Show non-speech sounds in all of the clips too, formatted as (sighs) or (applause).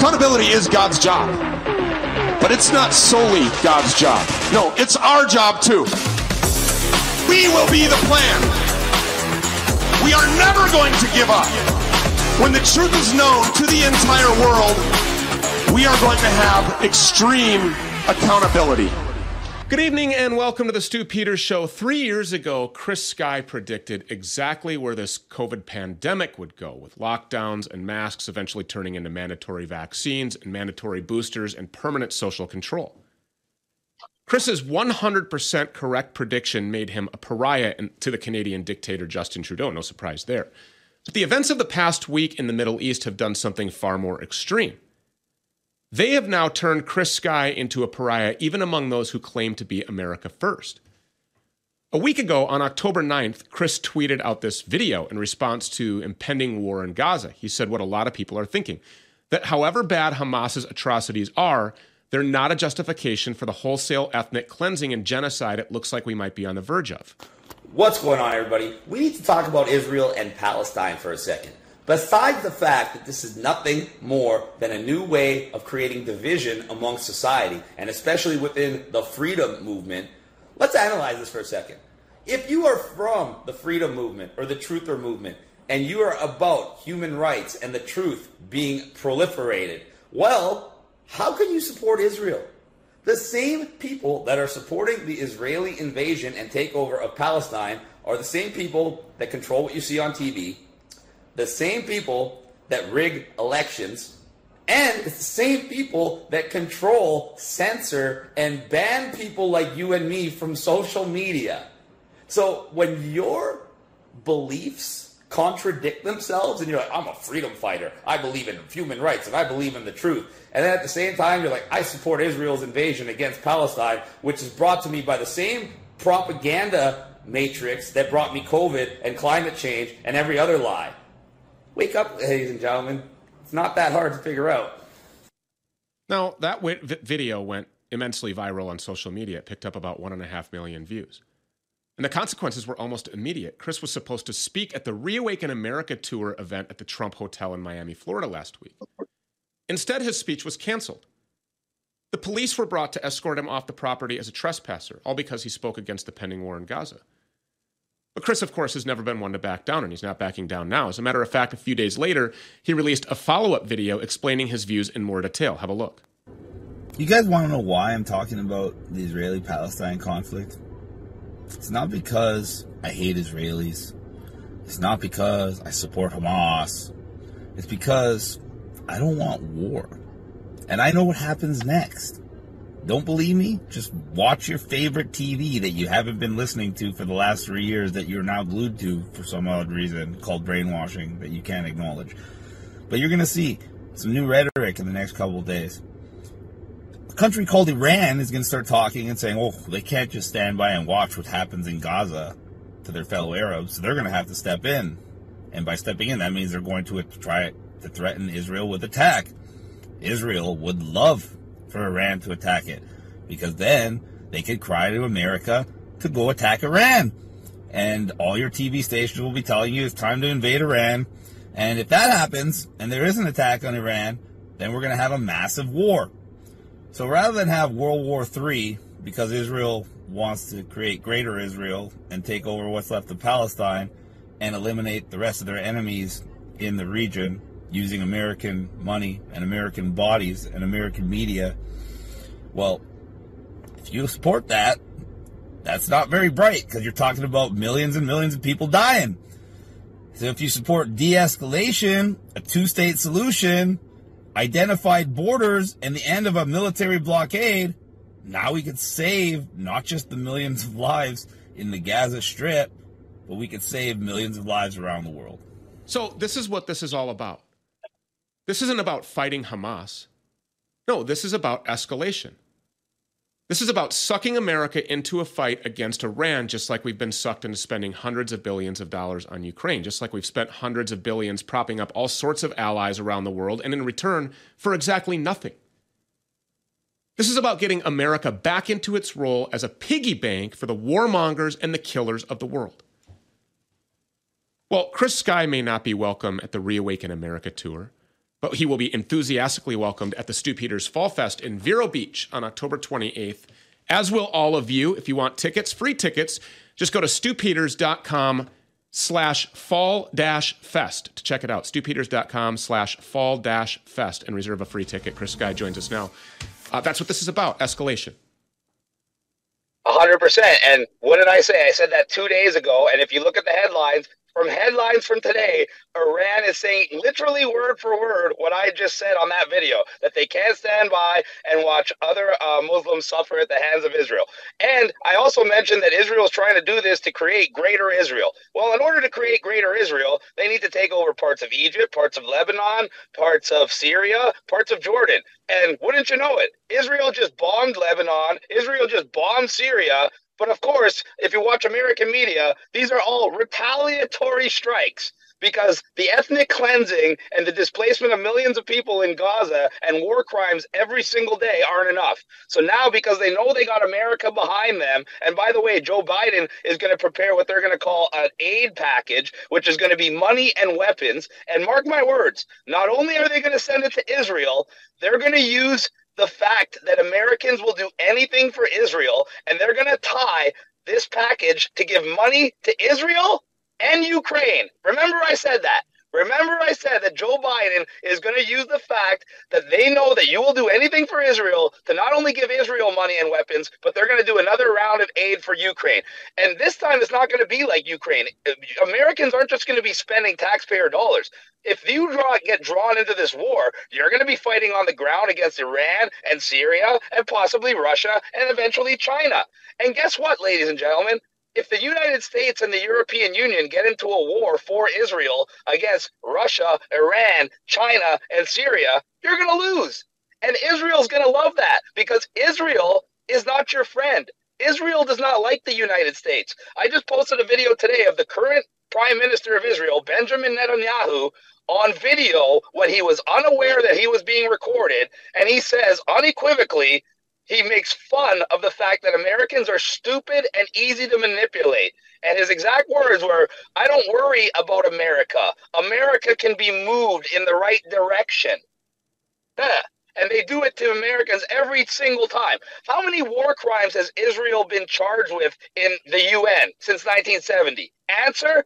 Accountability is God's job. But it's not solely God's job. No, it's our job too. We will be the plan. We are never going to give up. When the truth is known to the entire world, we are going to have extreme accountability. Good evening and welcome to the Stew Peters Show. Three years ago, Chris Sky predicted exactly where this COVID pandemic would go, with lockdowns and masks eventually turning into mandatory vaccines and mandatory boosters and permanent social control. Chris's 100% correct prediction made him a pariah to the Canadian dictator Justin Trudeau. No surprise there. But the events of the past week in the Middle East have done something far more extreme. They have now turned Chris Sky into a pariah, even among those who claim to be America first. A week ago, on October 9th, Chris tweeted out this video in response to impending war in Gaza. He said what a lot of people are thinking that however bad Hamas's atrocities are, they're not a justification for the wholesale ethnic cleansing and genocide it looks like we might be on the verge of. What's going on, everybody? We need to talk about Israel and Palestine for a second. Besides the fact that this is nothing more than a new way of creating division among society, and especially within the freedom movement, let's analyze this for a second. If you are from the freedom movement or the truther movement, and you are about human rights and the truth being proliferated, well, how can you support Israel? The same people that are supporting the Israeli invasion and takeover of Palestine are the same people that control what you see on TV, the same people that rig elections, and it's the same people that control, censor, and ban people like you and me from social media. So when your beliefs contradict themselves and you're like, I'm a freedom fighter, I believe in human rights, and I believe in the truth. And then at the same time, you're like, I support Israel's invasion against Palestine, which is brought to me by the same propaganda matrix that brought me COVID and climate change and every other lie. Wake up, ladies and gentlemen. It's not that hard to figure out. Now, that video went immensely viral on social media. It picked up about one and a half million views. And the consequences were almost immediate. Chris was supposed to speak at the Reawaken America Tour event at the Trump Hotel in Miami, Florida last week. Instead, his speech was canceled. The police were brought to escort him off the property as a trespasser, all because he spoke against the pending war in Gaza. But Chris, of course, has never been one to back down, and he's not backing down now. As a matter of fact, a few days later, he released a follow up video explaining his views in more detail. Have a look. You guys want to know why I'm talking about the Israeli Palestine conflict? It's not because I hate Israelis. It's not because I support Hamas. It's because I don't want war. And I know what happens next. Don't believe me? Just watch your favorite TV that you haven't been listening to for the last three years that you're now glued to for some odd reason called brainwashing that you can't acknowledge. But you're going to see some new rhetoric in the next couple of days. A country called Iran is going to start talking and saying, oh, they can't just stand by and watch what happens in Gaza to their fellow Arabs. So they're going to have to step in. And by stepping in, that means they're going to try to threaten Israel with attack. Israel would love for Iran to attack it because then they could cry to America to go attack Iran. And all your TV stations will be telling you it's time to invade Iran. And if that happens and there is an attack on Iran, then we're going to have a massive war. So rather than have World War III, because Israel wants to create greater Israel and take over what's left of Palestine and eliminate the rest of their enemies in the region, using American money and American bodies and American media. Well, if you support that, that's not very bright because you're talking about millions and millions of people dying. So if you support de escalation, a two state solution, identified borders, and the end of a military blockade, now we could save not just the millions of lives in the Gaza Strip, but we could save millions of lives around the world. So, this is what this is all about. This isn't about fighting Hamas. No, this is about escalation. This is about sucking America into a fight against Iran, just like we've been sucked into spending hundreds of billions of dollars on Ukraine, just like we've spent hundreds of billions propping up all sorts of allies around the world, and in return, for exactly nothing. This is about getting America back into its role as a piggy bank for the warmongers and the killers of the world. Well, Chris Sky may not be welcome at the Reawaken America tour, but he will be enthusiastically welcomed at the Stew Peters Fall Fest in Vero Beach on October 28th, as will all of you. If you want tickets, free tickets, just go to stewpeters.com slash fall dash fest to check it out. stewpeters.com slash fall dash fest and reserve a free ticket. Chris Sky joins us now. Uh, that's what this is about escalation. 100%. And what did I say? I said that two days ago. And if you look at the headlines, from headlines from today, Iran is saying literally word for word what I just said on that video that they can't stand by and watch other uh, Muslims suffer at the hands of Israel. And I also mentioned that Israel is trying to do this to create greater Israel. Well, in order to create greater Israel, they need to take over parts of Egypt, parts of Lebanon, parts of Syria, parts of Jordan. And wouldn't you know it, Israel just bombed Lebanon, Israel just bombed Syria, but of course, if you watch American media, these are all retaliatory strikes because the ethnic cleansing and the displacement of millions of people in Gaza and war crimes every single day aren't enough. So now, because they know they got America behind them, and by the way, Joe Biden is going to prepare what they're going to call an aid package, which is going to be money and weapons. And mark my words, not only are they going to send it to Israel, they're going to use the fact that Americans will do anything for Israel and they're going to tie this package to give money to Israel and Ukraine. Remember, I said that. Remember, I said that Joe Biden is going to use the fact that they know that you will do anything for Israel to not only give Israel money and weapons, but they're going to do another round of aid for Ukraine. And this time it's not going to be like Ukraine. Americans aren't just going to be spending taxpayer dollars. If you draw, get drawn into this war, you're going to be fighting on the ground against Iran and Syria and possibly Russia and eventually China. And guess what, ladies and gentlemen? If the United States and the European Union get into a war for Israel against Russia, Iran, China, and Syria, you're going to lose. And Israel's going to love that because Israel is not your friend. Israel does not like the United States. I just posted a video today of the current Prime Minister of Israel, Benjamin Netanyahu, on video when he was unaware that he was being recorded. And he says unequivocally he makes fun of the fact that Americans are stupid and easy to manipulate. And his exact words were, I don't worry about America. America can be moved in the right direction. And they do it to Americans every single time. How many war crimes has Israel been charged with in the UN since 1970? Answer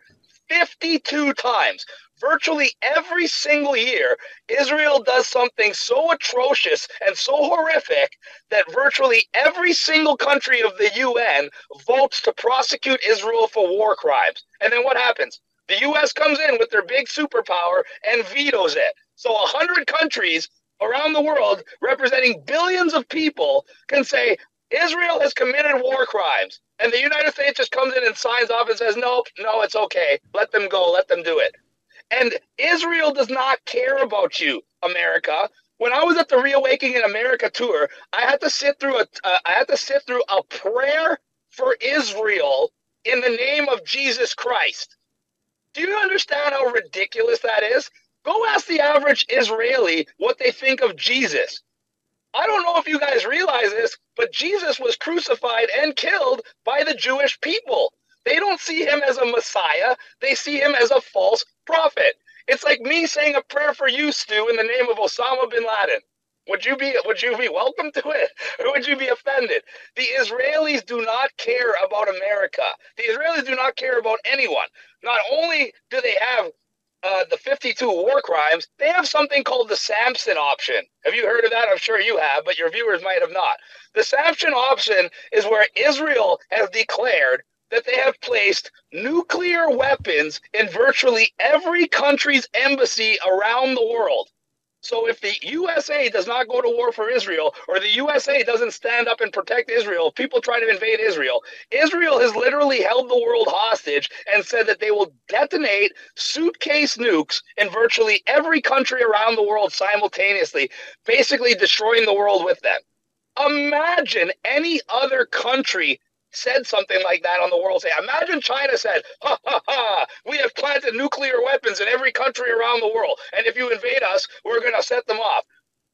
52 times virtually every single year, Israel does something so atrocious and so horrific that virtually every single country of the UN votes to prosecute Israel for war crimes. And then what happens? The US comes in with their big superpower and vetoes it. So 100 countries around the world, representing billions of people, can say, Israel has committed war crimes. And the United States just comes in and signs off and says, nope, no, it's okay. Let them go. Let them do it. And Israel does not care about you, America. When I was at the Reawakening in America tour, I had to sit through a uh, I had to sit through a prayer for Israel in the name of Jesus Christ. Do you understand how ridiculous that is? Go ask the average Israeli what they think of Jesus. I don't know if you guys realize this, but Jesus was crucified and killed by the Jewish people. They don't see him as a Messiah, they see him as a false prophet. It's like me saying a prayer for you, Stew, in the name of Osama bin Laden. Would you be would you be welcome to it? (laughs) Or would you be offended? The Israelis do not care about America. The Israelis do not care about anyone. Not only do they have uh, the 52 war crimes, they have something called the Samson option. Have you heard of that? I'm sure you have, but your viewers might have not. The Samson option is where Israel has declared that they have placed nuclear weapons in virtually every country's embassy around the world. So if the USA does not go to war for Israel, or the USA doesn't stand up and protect Israel, people try to invade Israel, Israel has literally held the world hostage and said that they will detonate suitcase nukes in virtually every country around the world simultaneously, basically destroying the world with them. Imagine any other country said something like that on the world stage. Imagine China said, ha ha ha, we have planted nuclear weapons in every country around the world. And if you invade us, we're going to set them off.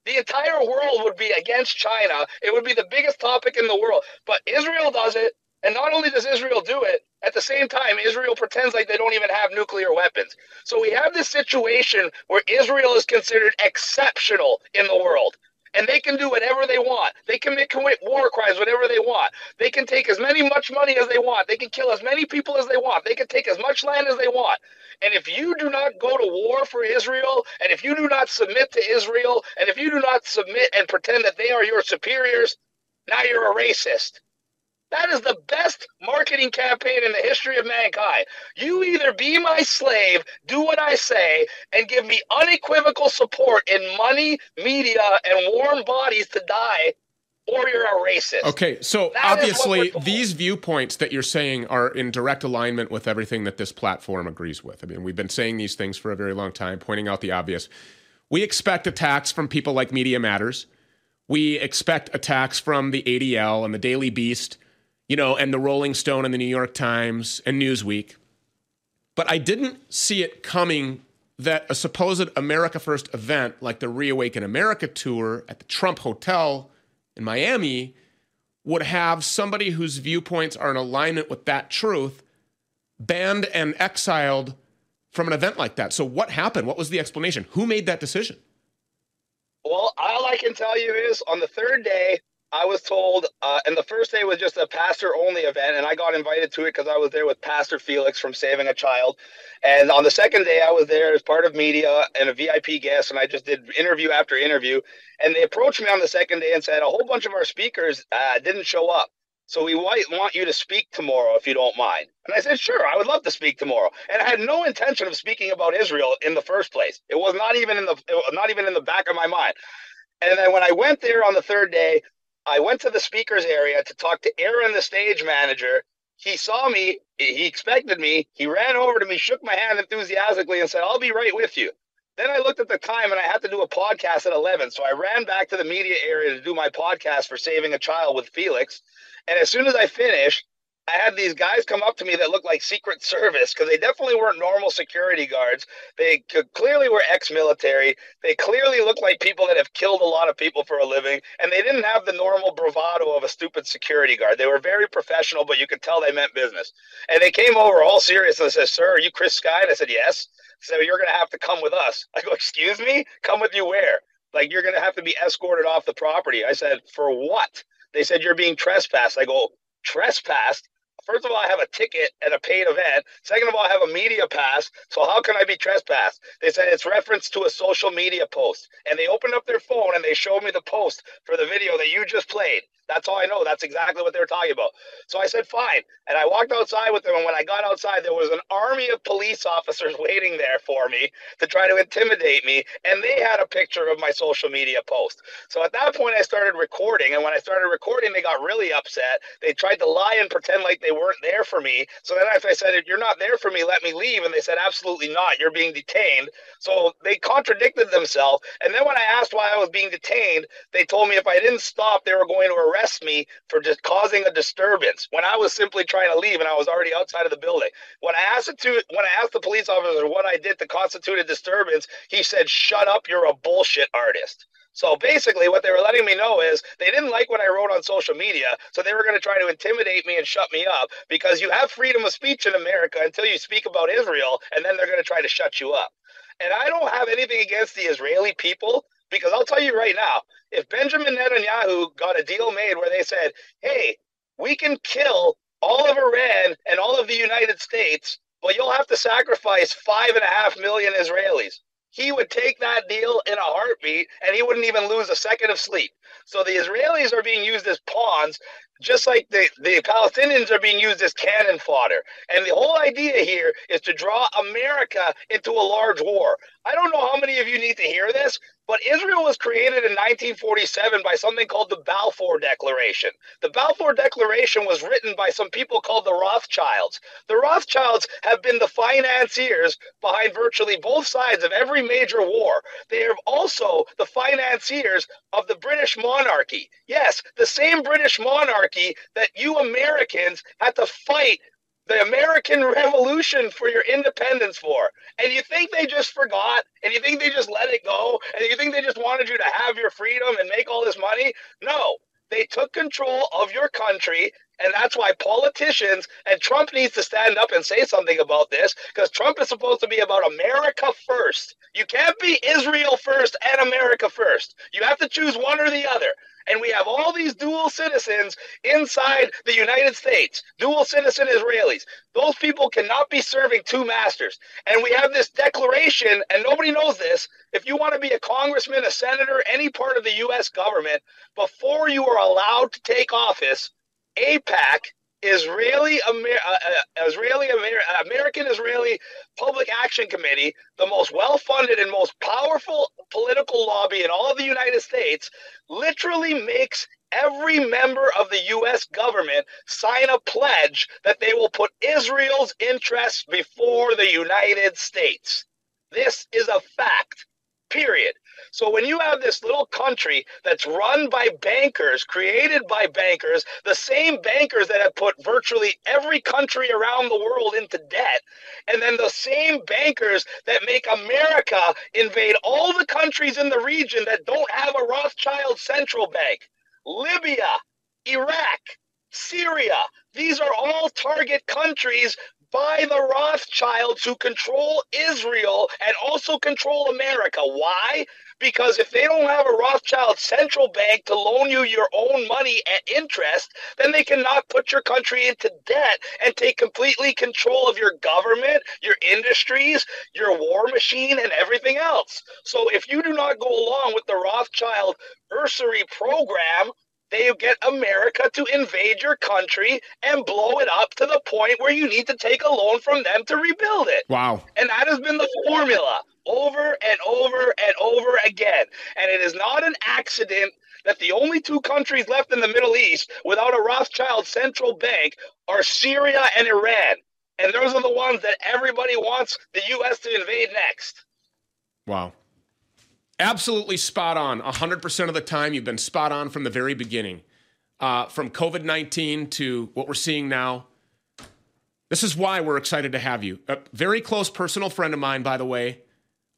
The entire world would be against China. It would be the biggest topic in the world. But Israel does it. And not only does Israel do it, at the same time, Israel pretends like they don't even have nuclear weapons. So we have this situation where Israel is considered exceptional in the world. And they can do whatever they want. They can commit war crimes, whatever they want. They can take as many much money as they want. They can kill as many people as they want. They can take as much land as they want. And if you do not go to war for Israel, and if you do not submit to Israel, and if you do not submit and pretend that they are your superiors, now you're a racist. That is the best marketing campaign in the history of mankind. You either be my slave, do what I say, and give me unequivocal support in money, media, and warm bodies to die, or you're a racist. Okay, so that obviously these viewpoints that you're saying are in direct alignment with everything that this platform agrees with. I mean, we've been saying these things for a very long time, pointing out the obvious. We expect attacks from people like Media Matters. We expect attacks from the ADL and the Daily Beast you know, and the Rolling Stone and the New York Times and Newsweek. But I didn't see it coming that a supposed America First event like the Reawaken America tour at the Trump Hotel in Miami would have somebody whose viewpoints are in alignment with that truth banned and exiled from an event like that. So, what happened? What was the explanation? Who made that decision? Well, all I can tell you is on the third day, I was told, uh, and the first day was just a pastor only event, and I got invited to it because I was there with Pastor Felix from Saving a Child. And on the second day, I was there as part of media and a VIP guest, and I just did interview after interview. And they approached me on the second day and said, A whole bunch of our speakers uh, didn't show up. So we want you to speak tomorrow if you don't mind. And I said, Sure, I would love to speak tomorrow. And I had no intention of speaking about Israel in the first place. It was not even in the not even in the back of my mind. And then when I went there on the third day, I went to the speakers area to talk to Aaron, the stage manager. He saw me, he expected me. He ran over to me, shook my hand enthusiastically, and said, I'll be right with you. Then I looked at the time and I had to do a podcast at 11. So I ran back to the media area to do my podcast for Saving a Child with Felix. And as soon as I finished, I had these guys come up to me that looked like Secret Service because they definitely weren't normal security guards. They clearly were ex-military. They clearly looked like people that have killed a lot of people for a living, and they didn't have the normal bravado of a stupid security guard. They were very professional, but you could tell they meant business. And they came over all serious and said, "Sir, are you Chris Sky?" And I said, "Yes." So you're going to have to come with us. I go, "Excuse me? Come with you where?" Like you're going to have to be escorted off the property. I said, "For what?" They said you're being trespassed. I go, trespassed? First of all, I have a ticket at a paid event. Second of all, I have a media pass. So how can I be trespassed? They said it's reference to a social media post. And they opened up their phone and they showed me the post for the video that you just played. That's all I know. That's exactly what they were talking about. So I said, fine. And I walked outside with them. And when I got outside, there was an army of police (laughs) officers waiting there for me to try to intimidate me. And they had a picture of my social media post. So at that point, I started recording. And when I started recording, they got really upset. They tried to lie and pretend like they weren't there for me. So then I said, if you're not there for me, let me leave. And they said, absolutely not. You're being detained. So they contradicted themselves. And then when I asked why I was being detained, they told me if I didn't stop, they were going to arrest arrest me for just causing a disturbance when I was simply trying to leave and I was already outside of the building. When I asked to, when I asked the police officer what I did to constitute a disturbance, he said, "Shut up, you're a bullshit artist." So basically, what they were letting me know is they didn't like what I wrote on social media, so they were going to try to intimidate me and shut me up because you have freedom of speech in America until you speak about Israel, and then they're going to try to shut you up. And I don't have anything against the Israeli people. Because I'll tell you right now, if Benjamin Netanyahu got a deal made where they said, hey, we can kill all of Iran and all of the United States, but you'll have to sacrifice five and a half million Israelis. He would take that deal in a heartbeat and he wouldn't even lose a second of sleep. So the Israelis are being used as pawns just like the, the Palestinians are being used as cannon fodder. And the whole idea here is to draw America into a large war. I don't know how many of you need to hear this, but Israel was created in 1947 by something called the Balfour Declaration. The Balfour Declaration was written by some people called the Rothschilds. The Rothschilds have been the financiers behind virtually both sides of every major war. They are also the financiers of the British monarchy. Yes, the same British monarchy that you Americans had to fight the American Revolution for your independence for. And you think they just forgot? And you think they just let it go? And you think they just wanted you to have your freedom and make all this money? No. They took control of your country And that's why politicians and Trump needs to stand up and say something about this because Trump is supposed to be about America first. You can't be Israel first and America first. You have to choose one or the other. And we have all these dual citizens inside the United States, dual citizen Israelis. Those people cannot be serving two masters. And we have this declaration, and nobody knows this. If you want to be a congressman, a senator, any part of the U.S. government, before you are allowed to take office, AIPAC Israeli Amer- uh, uh, Israeli Amer- American Israeli Public Action Committee, the most well-funded and most powerful political lobby in all of the United States, literally makes every member of the US government sign a pledge that they will put Israel's interests before the United States. This is a fact. Period. So when you have this little country that's run by bankers, created by bankers, the same bankers that have put virtually every country around the world into debt, and then the same bankers that make America invade all the countries in the region that don't have a Rothschild central bank. Libya, Iraq, Syria, these are all target countries by the Rothschilds who control Israel and also control America. Why? Because if they don't have a Rothschild central bank to loan you your own money at interest, then they cannot put your country into debt and take completely control of your government, your industries, your war machine, and everything else. So if you do not go along with the Rothschild usury program, they get America to invade your country and blow it up to the point where you need to take a loan from them to rebuild it. Wow. And that has been the formula over and over and over again. And it is not an accident that the only two countries left in the Middle East without a Rothschild central bank are Syria and Iran. And those are the ones that everybody wants the U.S. to invade next. Wow. Absolutely spot on. 100% of the time, you've been spot on from the very beginning. Uh, from COVID 19 to what we're seeing now. This is why we're excited to have you. A very close personal friend of mine, by the way,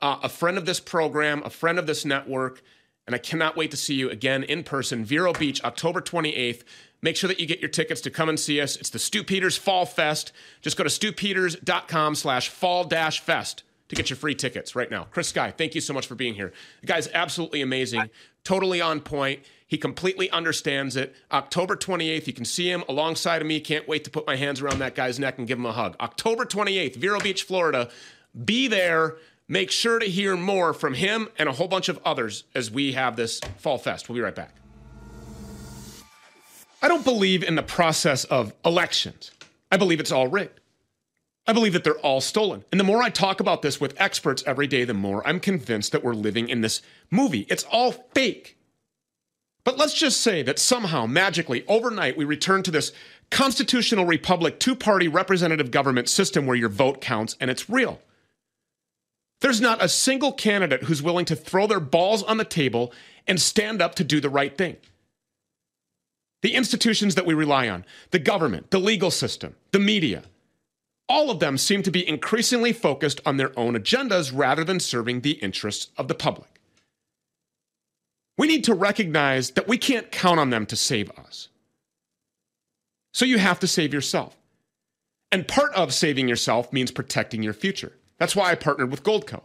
uh, a friend of this program, a friend of this network, and I cannot wait to see you again in person, Vero Beach, October 28th. Make sure that you get your tickets to come and see us. It's the Stew Peters Fall Fest. Just go to stewpeters.com slash fall dash fest to get your free tickets right now. Chris Sky, thank you so much for being here. The guy's absolutely amazing, totally on point. He completely understands it. October 28th, you can see him alongside of me. Can't wait to put my hands around that guy's neck and give him a hug. October 28th, Vero Beach, Florida. Be there. Make sure to hear more from him and a whole bunch of others as we have this Fall Fest. We'll be right back. I don't believe in the process of elections. I believe it's all rigged. I believe that they're all stolen. And the more I talk about this with experts every day, the more I'm convinced that we're living in this movie. It's all fake. But let's just say that somehow, magically, overnight, we return to this constitutional republic, two party representative government system where your vote counts and it's real. There's not a single candidate who's willing to throw their balls on the table and stand up to do the right thing. The institutions that we rely on, the government, the legal system, the media, all of them seem to be increasingly focused on their own agendas rather than serving the interests of the public. We need to recognize that we can't count on them to save us. So you have to save yourself. And part of saving yourself means protecting your future. That's why I partnered with Goldco.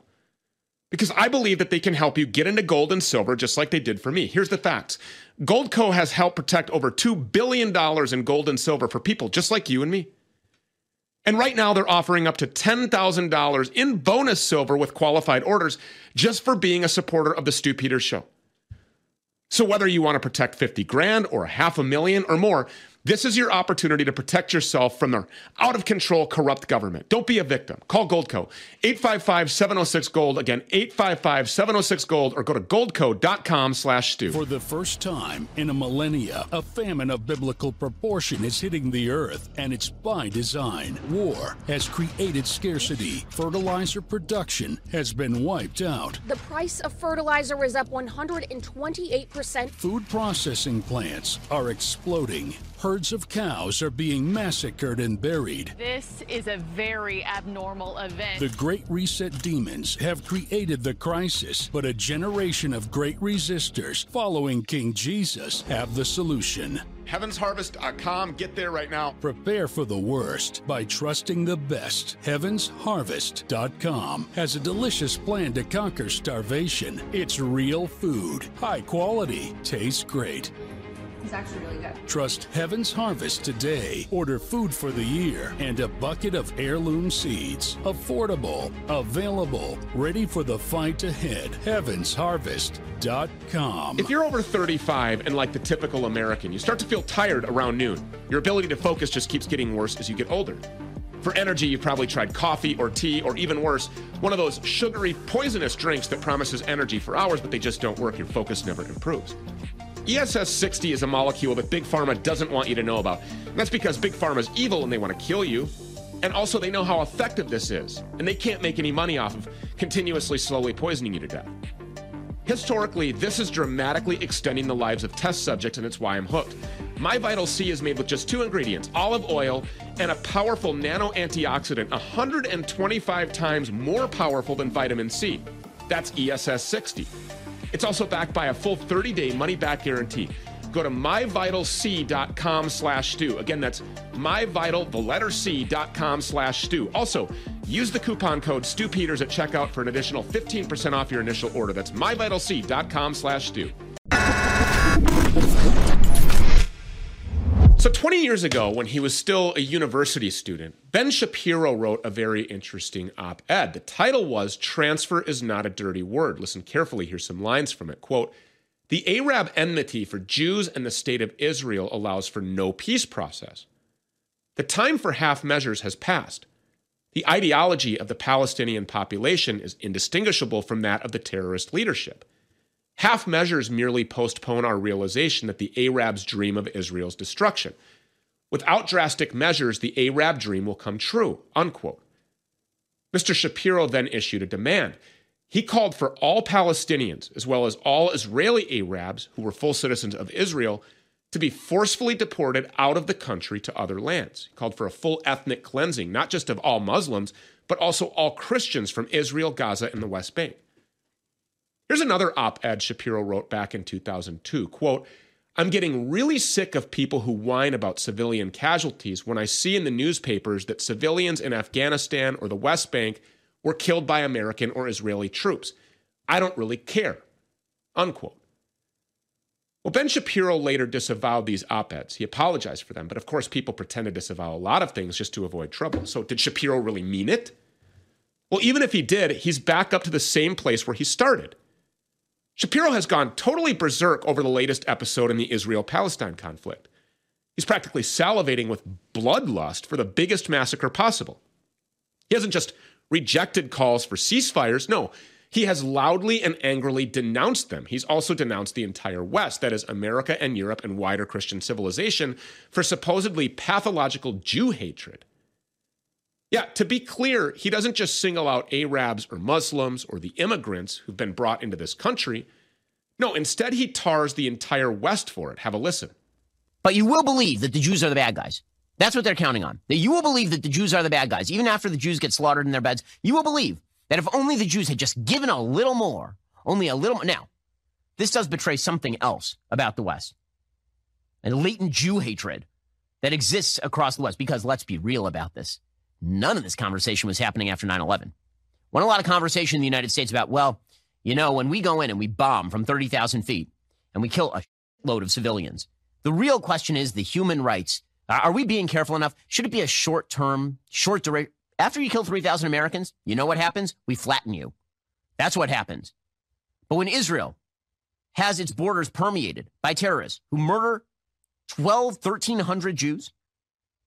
Because I believe that they can help you get into gold and silver just like they did for me. Here's the facts Goldco has helped protect over $2 billion in gold and silver for people just like you and me. And right now, they're offering up to $10,000 in bonus silver with qualified orders just for being a supporter of the Stew Peters Show. So, whether you want to protect 50 grand or a half a million or more, this is your opportunity to protect yourself from their out of control, corrupt government. Don't be a victim. Call Goldco 855 706 Gold. Again, 855 706 Gold or go to goldco.com slash stew. For the first time in a millennia, a famine of biblical proportion is hitting the earth, and it's by design. War has created scarcity. Fertilizer production has been wiped out. The price of fertilizer is up 128%. Food processing plants are exploding. Herd herds of cows are being massacred and buried. This is a very abnormal event. The Great Reset demons have created the crisis, but a generation of great resistors following King Jesus have the solution. HeavensHarvest.com. Get there right now. Prepare for the worst by trusting the best. HeavensHarvest.com has a delicious plan to conquer starvation. It's real food, high quality, tastes great. It's actually really good. Trust Heaven's Harvest today. Order food for the year and a bucket of heirloom seeds. Affordable, available, ready for the fight ahead. HeavensHarvest.com. If you're over 35 and like the typical American, you start to feel tired around noon. Your ability to focus just keeps getting worse as you get older. For energy, you've probably tried coffee or tea, or even worse, one of those sugary, poisonous drinks that promises energy for hours, but they just don't work. Your focus never improves. ESS 60 is a molecule that Big Pharma doesn't want you to know about. And that's because Big Pharma is evil and they want to kill you. And also, they know how effective this is. And they can't make any money off of continuously slowly poisoning you to death. Historically, this is dramatically extending the lives of test subjects, and it's why I'm hooked. My Vital C is made with just two ingredients olive oil and a powerful nano antioxidant, 125 times more powerful than vitamin C. That's ESS 60. It's also backed by a full 30-day money-back guarantee. Go to myvitalc.com slash stew. Again, that's myvital, the letter C. C.com slash stew. Also, use the coupon code StewPeters at checkout for an additional 15% off your initial order. That's myvitalc.com slash stew. So, 20 years ago, when he was still a university student, Ben Shapiro wrote a very interesting op ed. The title was Transfer is Not a Dirty Word. Listen carefully, here's some lines from it. Quote, the Arab enmity for Jews and the state of Israel allows for no peace process. The time for half measures has passed. The ideology of the Palestinian population is indistinguishable from that of the terrorist leadership. Half measures merely postpone our realization that the Arabs dream of Israel's destruction. Without drastic measures, the Arab dream will come true. Unquote. Mr. Shapiro then issued a demand. He called for all Palestinians, as well as all Israeli Arabs who were full citizens of Israel, to be forcefully deported out of the country to other lands. He called for a full ethnic cleansing, not just of all Muslims, but also all Christians from Israel, Gaza, and the West Bank. Here's another op ed Shapiro wrote back in 2002 quote, I'm getting really sick of people who whine about civilian casualties when I see in the newspapers that civilians in Afghanistan or the West Bank were killed by American or Israeli troops. I don't really care. Unquote. Well, Ben Shapiro later disavowed these op eds. He apologized for them, but of course, people pretend to disavow a lot of things just to avoid trouble. So, did Shapiro really mean it? Well, even if he did, he's back up to the same place where he started. Shapiro has gone totally berserk over the latest episode in the Israel Palestine conflict. He's practically salivating with bloodlust for the biggest massacre possible. He hasn't just rejected calls for ceasefires, no, he has loudly and angrily denounced them. He's also denounced the entire West, that is, America and Europe and wider Christian civilization, for supposedly pathological Jew hatred. Yeah, to be clear, he doesn't just single out Arabs or Muslims or the immigrants who've been brought into this country. No, instead, he tars the entire West for it. Have a listen. But you will believe that the Jews are the bad guys. That's what they're counting on. That you will believe that the Jews are the bad guys. Even after the Jews get slaughtered in their beds, you will believe that if only the Jews had just given a little more, only a little more. Now, this does betray something else about the West a latent Jew hatred that exists across the West. Because let's be real about this. None of this conversation was happening after 9 11. Went a lot of conversation in the United States about, well, you know, when we go in and we bomb from 30,000 feet and we kill a load of civilians, the real question is the human rights. Are we being careful enough? Should it be a short term, short duration? After you kill 3,000 Americans, you know what happens? We flatten you. That's what happens. But when Israel has its borders permeated by terrorists who murder 12, 1,300 Jews,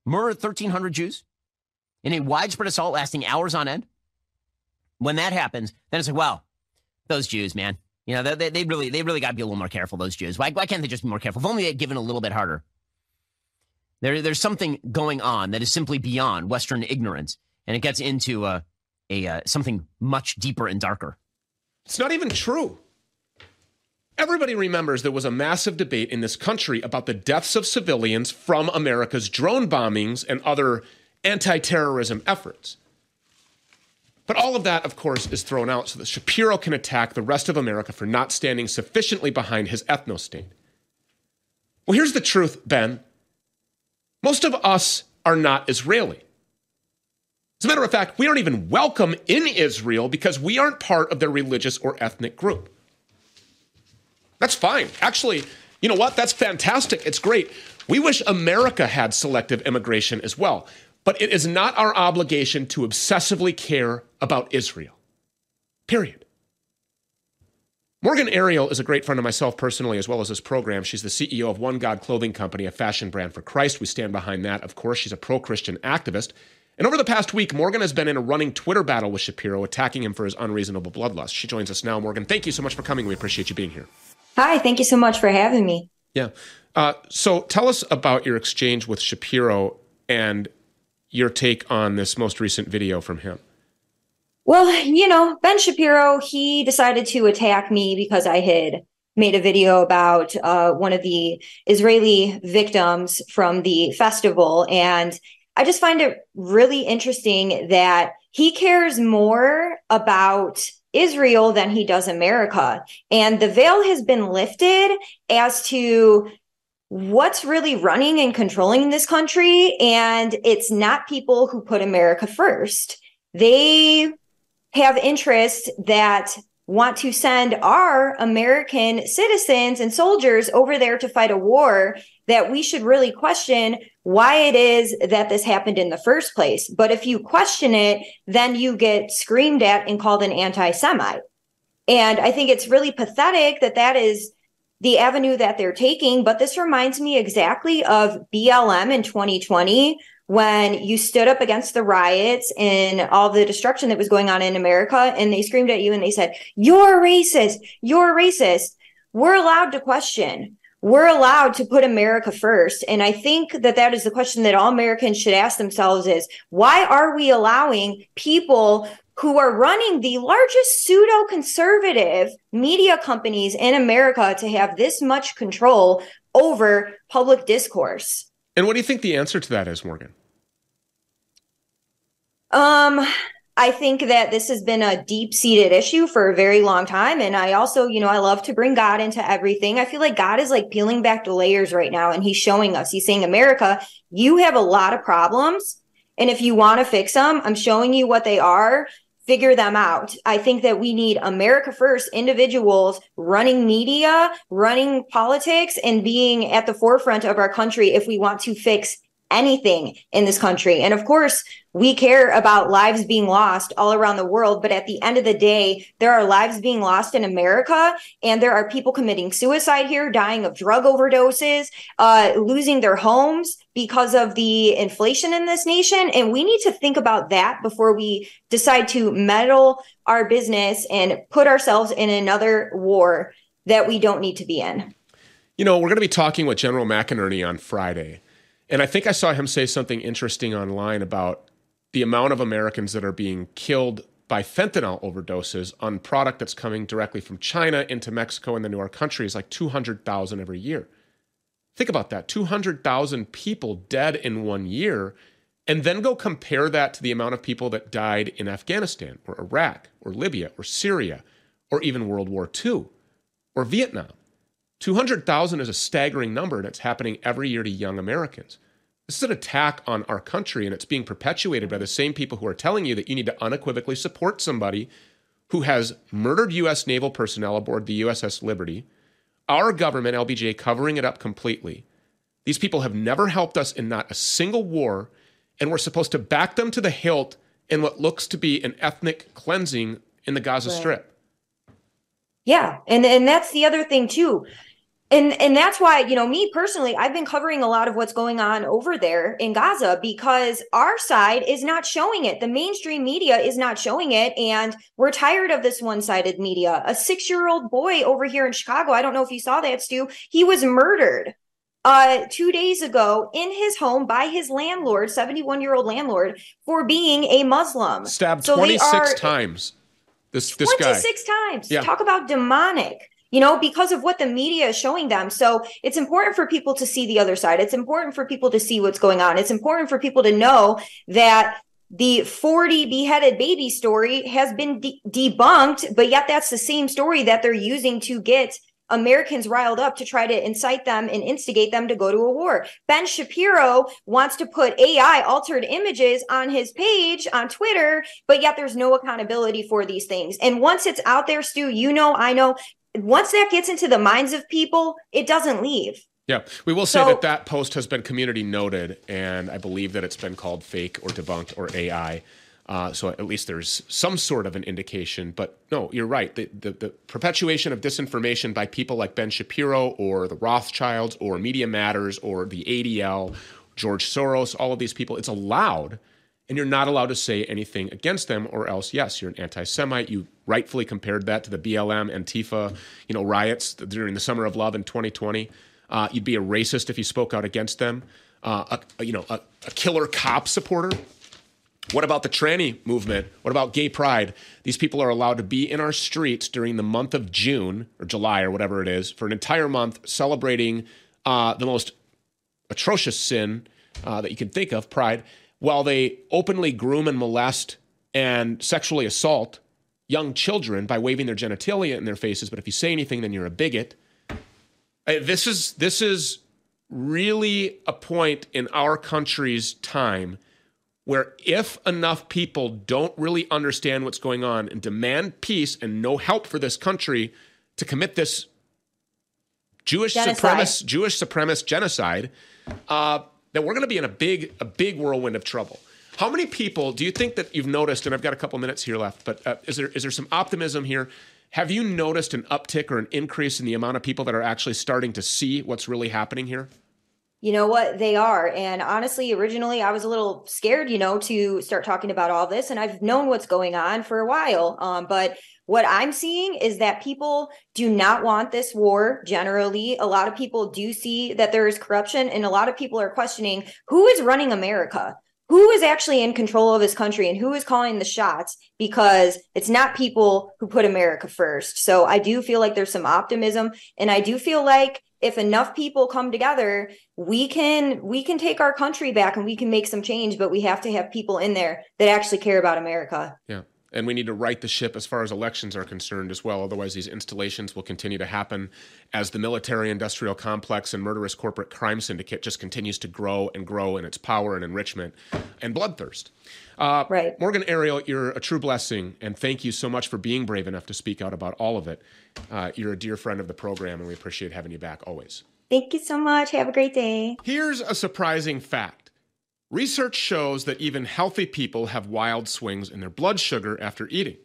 murder 1,300 Jews, in a widespread assault lasting hours on end, when that happens, then it's like, well, those Jews, man, you know, they, they really, they really got to be a little more careful. Those Jews. Why, why can't they just be more careful? If only they'd given a little bit harder. There, there's something going on that is simply beyond Western ignorance, and it gets into a, a uh, something much deeper and darker. It's not even true. Everybody remembers there was a massive debate in this country about the deaths of civilians from America's drone bombings and other anti terrorism efforts. But all of that, of course, is thrown out so that Shapiro can attack the rest of America for not standing sufficiently behind his ethno state. Well, here's the truth, Ben. Most of us are not Israeli. As a matter of fact, we aren't even welcome in Israel because we aren't part of their religious or ethnic group. That's fine. Actually, you know what? That's fantastic. It's great. We wish America had selective immigration as well. But it is not our obligation to obsessively care about Israel. Period. Morgan Ariel is a great friend of myself personally, as well as this program. She's the CEO of One God Clothing Company, a fashion brand for Christ. We stand behind that, of course. She's a pro Christian activist. And over the past week, Morgan has been in a running Twitter battle with Shapiro, attacking him for his unreasonable bloodlust. She joins us now. Morgan, thank you so much for coming. We appreciate you being here. Hi, thank you so much for having me. Yeah. Uh, so tell us about your exchange with Shapiro and your take on this most recent video from him. Well, you know, Ben Shapiro, he decided to attack me because I had made a video about uh, one of the Israeli victims from the festival. And I just find it really interesting that he cares more about Israel than he does America. And the veil has been lifted as to what's really running and controlling this country. And it's not people who put America first. They have interests that want to send our American citizens and soldiers over there to fight a war that we should really question why it is that this happened in the first place. But if you question it, then you get screamed at and called an anti Semite. And I think it's really pathetic that that is the avenue that they're taking. But this reminds me exactly of BLM in 2020 when you stood up against the riots and all the destruction that was going on in America and they screamed at you and they said, You're racist. You're racist. We're allowed to question. We're allowed to put America first. And I think that that is the question that all Americans should ask themselves is why are we allowing people who are running the largest pseudo conservative media companies in America to have this much control over public discourse. And what do you think the answer to that is, Morgan? Um, I think that this has been a deep seated issue for a very long time. And I also, you know, I love to bring God into everything. I feel like God is like peeling back the layers right now and he's showing us, he's saying, America, you have a lot of problems. And if you want to fix them, I'm showing you what they are figure them out. I think that we need America first individuals running media, running politics, and being at the forefront of our country if we want to fix anything in this country. And of course, we care about lives being lost all around the world. But at the end of the day, there are lives being lost in America, and there are people committing suicide here, dying of drug overdoses, uh, losing their homes because of the inflation in this nation. And we need to think about that before we decide to meddle our business and put ourselves in another war that we don't need to be in. You know, we're going to be talking with General McInerney on Friday. And I think I saw him say something interesting online about the amount of Americans that are being killed by fentanyl overdoses on product that's coming directly from China into Mexico and into our country is like 200,000 every year. Think about that 200,000 people dead in one year. And then go compare that to the amount of people that died in Afghanistan or Iraq or Libya or Syria or even World War II or Vietnam. 200,000 is a staggering number, and it's happening every year to young Americans. This is an attack on our country, and it's being perpetuated by the same people who are telling you that you need to unequivocally support somebody who has murdered U.S. naval personnel aboard the USS Liberty, our government, LBJ, covering it up completely. These people have never helped us in not a single war, and we're supposed to back them to the hilt in what looks to be an ethnic cleansing in the Gaza right. Strip. Yeah, and and that's the other thing too and and that's why you know me personally i've been covering a lot of what's going on over there in gaza because our side is not showing it. The mainstream media is not showing it. And we're tired of this one-sided media. A six-year-old boy over here in chicago i don't know if you saw that stew he was murdered uh two days ago in his home by his landlord 71 year old landlord for being a muslim. Stabbed so 26 are, times this this 26 guy. times. Yeah. talk about demonic you know, because of what the media is showing them. So it's important for people to see the other side. It's important for people to see what's going on. It's important for people to know that the 40 beheaded baby story has been de- debunked, but yet that's the same story that they're using to get Americans riled up to try to incite them and instigate them to go to a war. Ben Shapiro wants to put AI altered images on his page on Twitter, but yet there's no accountability for these things. And once it's out there, Stew, you know, I know, once that gets into the minds of people, it doesn't leave. Yeah, we will say so, that that post has been community noted, and I believe that it's been called fake or debunked or AI. Uh, so at least there's some sort of an indication. But no, you're right. The, the, the, perpetuation of disinformation by people like Ben Shapiro or the Rothschilds or Media Matters or the ADL, George Soros, all of these people, it's allowed. And you're not allowed to say anything against them, or else, yes, you're an anti-Semite. You rightfully compared that to the BLM, Antifa, you know, riots during the Summer of Love in 2020. Uh, you'd be a racist if you spoke out against them. Uh, a, you know, a, a killer cop supporter what about the tranny movement? What about gay pride? These people are allowed to be in our streets during the month of June or July or whatever it is for an entire month celebrating uh, the most atrocious sin uh, that you can think of, pride, while they openly groom and molest and sexually assault young children by waving their genitalia in their faces. But if you say anything, then you're a bigot. Uh, this is this is really a point in our country's time where if enough people don't really understand what's going on and demand peace and no help for this country to commit this Jewish supremacist Jewish supremacist genocide, uh, then we're going to be in a big a big whirlwind of trouble. How many people do you think that you've noticed? And I've got a couple minutes here left, but uh, is there is there some optimism here? Have you noticed an uptick or an increase in the amount of people that are actually starting to see what's really happening here? you know what they are and honestly originally i was a little scared you know to start talking about all this and i've known what's going on for a while um, but what i'm seeing is that people do not want this war generally. A lot of people do see that there is corruption and a lot of people are questioning who is running america? Who is actually in control of this country and who is calling the shots? Because it's not people who put America first. So I do feel like there's some optimism and I do feel like if enough people come together we can we can take our country back and we can make some change but we have to have people in there that actually care about america. Yeah and we need to right the ship as far as elections are concerned as well otherwise these installations will continue to happen as the military industrial complex and murderous corporate crime syndicate just continues to grow and grow in its power and enrichment and bloodthirst uh, right. Morgan Ariel, you're a true blessing, and thank you so much for being brave enough to speak out about all of it. Uh, you're a dear friend of the program, and we appreciate having you back always. Thank you so much. Have a great day. Here's a surprising fact research shows that even healthy people have wild swings in their blood sugar after eating.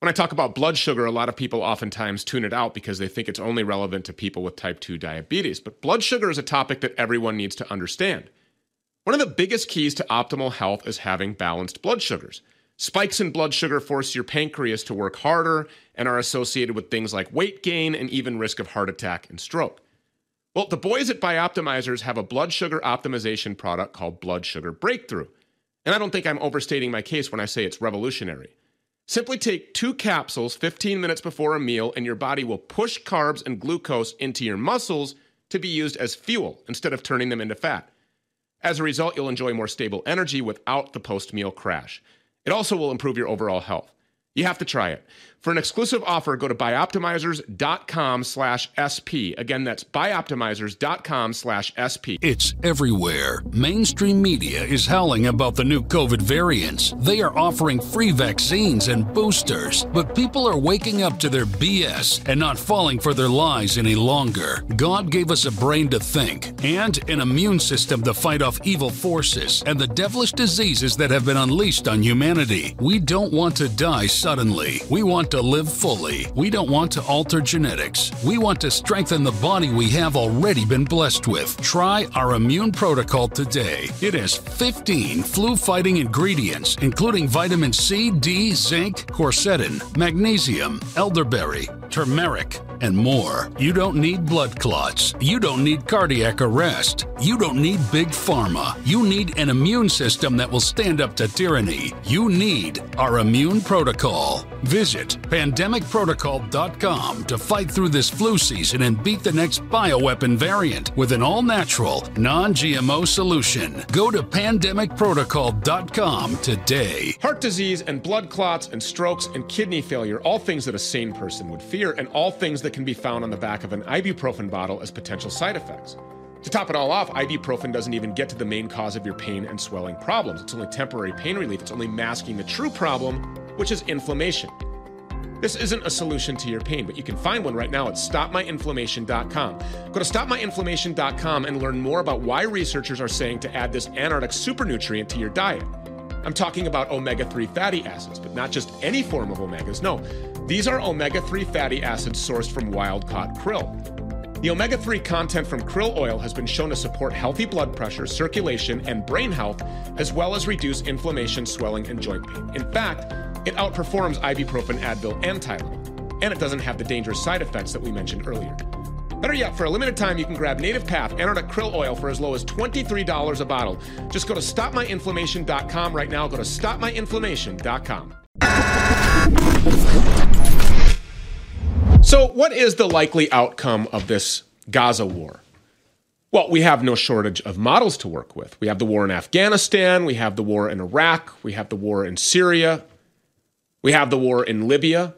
When I talk about blood sugar, a lot of people oftentimes tune it out because they think it's only relevant to people with type 2 diabetes. But blood sugar is a topic that everyone needs to understand. One of the biggest keys to optimal health is having balanced blood sugars. Spikes in blood sugar force your pancreas to work harder and are associated with things like weight gain and even risk of heart attack and stroke. Well, the boys at Bioptimizers have a blood sugar optimization product called Blood Sugar Breakthrough. And I don't think I'm overstating my case when I say it's revolutionary. Simply take two capsules 15 minutes before a meal, and your body will push carbs and glucose into your muscles to be used as fuel instead of turning them into fat. As a result, you'll enjoy more stable energy without the post meal crash. It also will improve your overall health. You have to try it. For an exclusive offer, go to bioptimizers.com slash SP. Again, that's bioptimizers.com slash SP. It's everywhere. Mainstream media is howling about the new COVID variants. They are offering free vaccines and boosters, but people are waking up to their BS and not falling for their lies any longer. God gave us a brain to think and an immune system to fight off evil forces and the devilish diseases that have been unleashed on humanity. We don't want to die suddenly. We want to live fully. We don't want to alter genetics. We want to strengthen the body we have already been blessed with. Try our immune protocol today. It has 15 flu fighting ingredients, including vitamin C, D, zinc, quercetin, magnesium, elderberry turmeric, and more. You don't need blood clots. You don't need cardiac arrest. You don't need big pharma. You need an immune system that will stand up to tyranny. You need our immune protocol. Visit pandemicprotocol.com to fight through this flu season and beat the next bioweapon variant with an all natural, non GMO solution. Go to pandemicprotocol.com today. Heart disease and blood clots and strokes and kidney failure, all things that a sane person would fear, and all things that can be found on the back of an ibuprofen bottle as potential side effects. To top it all off, ibuprofen doesn't even get to the main cause of your pain and swelling problems. It's only temporary pain relief, it's only masking the true problem, which is inflammation. This isn't a solution to your pain, but you can find one right now at stopmyinflammation.com. Go to stopmyinflammation.com and learn more about why researchers are saying to add this Antarctic super nutrient to your diet. I'm talking about omega 3 fatty acids, but not just any form of omegas. No, these are omega 3 fatty acids sourced from wild caught krill. The omega 3 content from krill oil has been shown to support healthy blood pressure, circulation, and brain health, as well as reduce inflammation, swelling, and joint pain. In fact, it outperforms ibuprofen, Advil, and Tylenol, and it doesn't have the dangerous side effects that we mentioned earlier. Better yet, for a limited time, you can grab Native Path Antarctic Krill Oil for as low as $23 a bottle. Just go to stopmyinflammation.com right now. Go to stopmyinflammation.com. So, what is the likely outcome of this Gaza war? Well, we have no shortage of models to work with. We have the war in Afghanistan, we have the war in Iraq, we have the war in Syria, we have the war in Libya.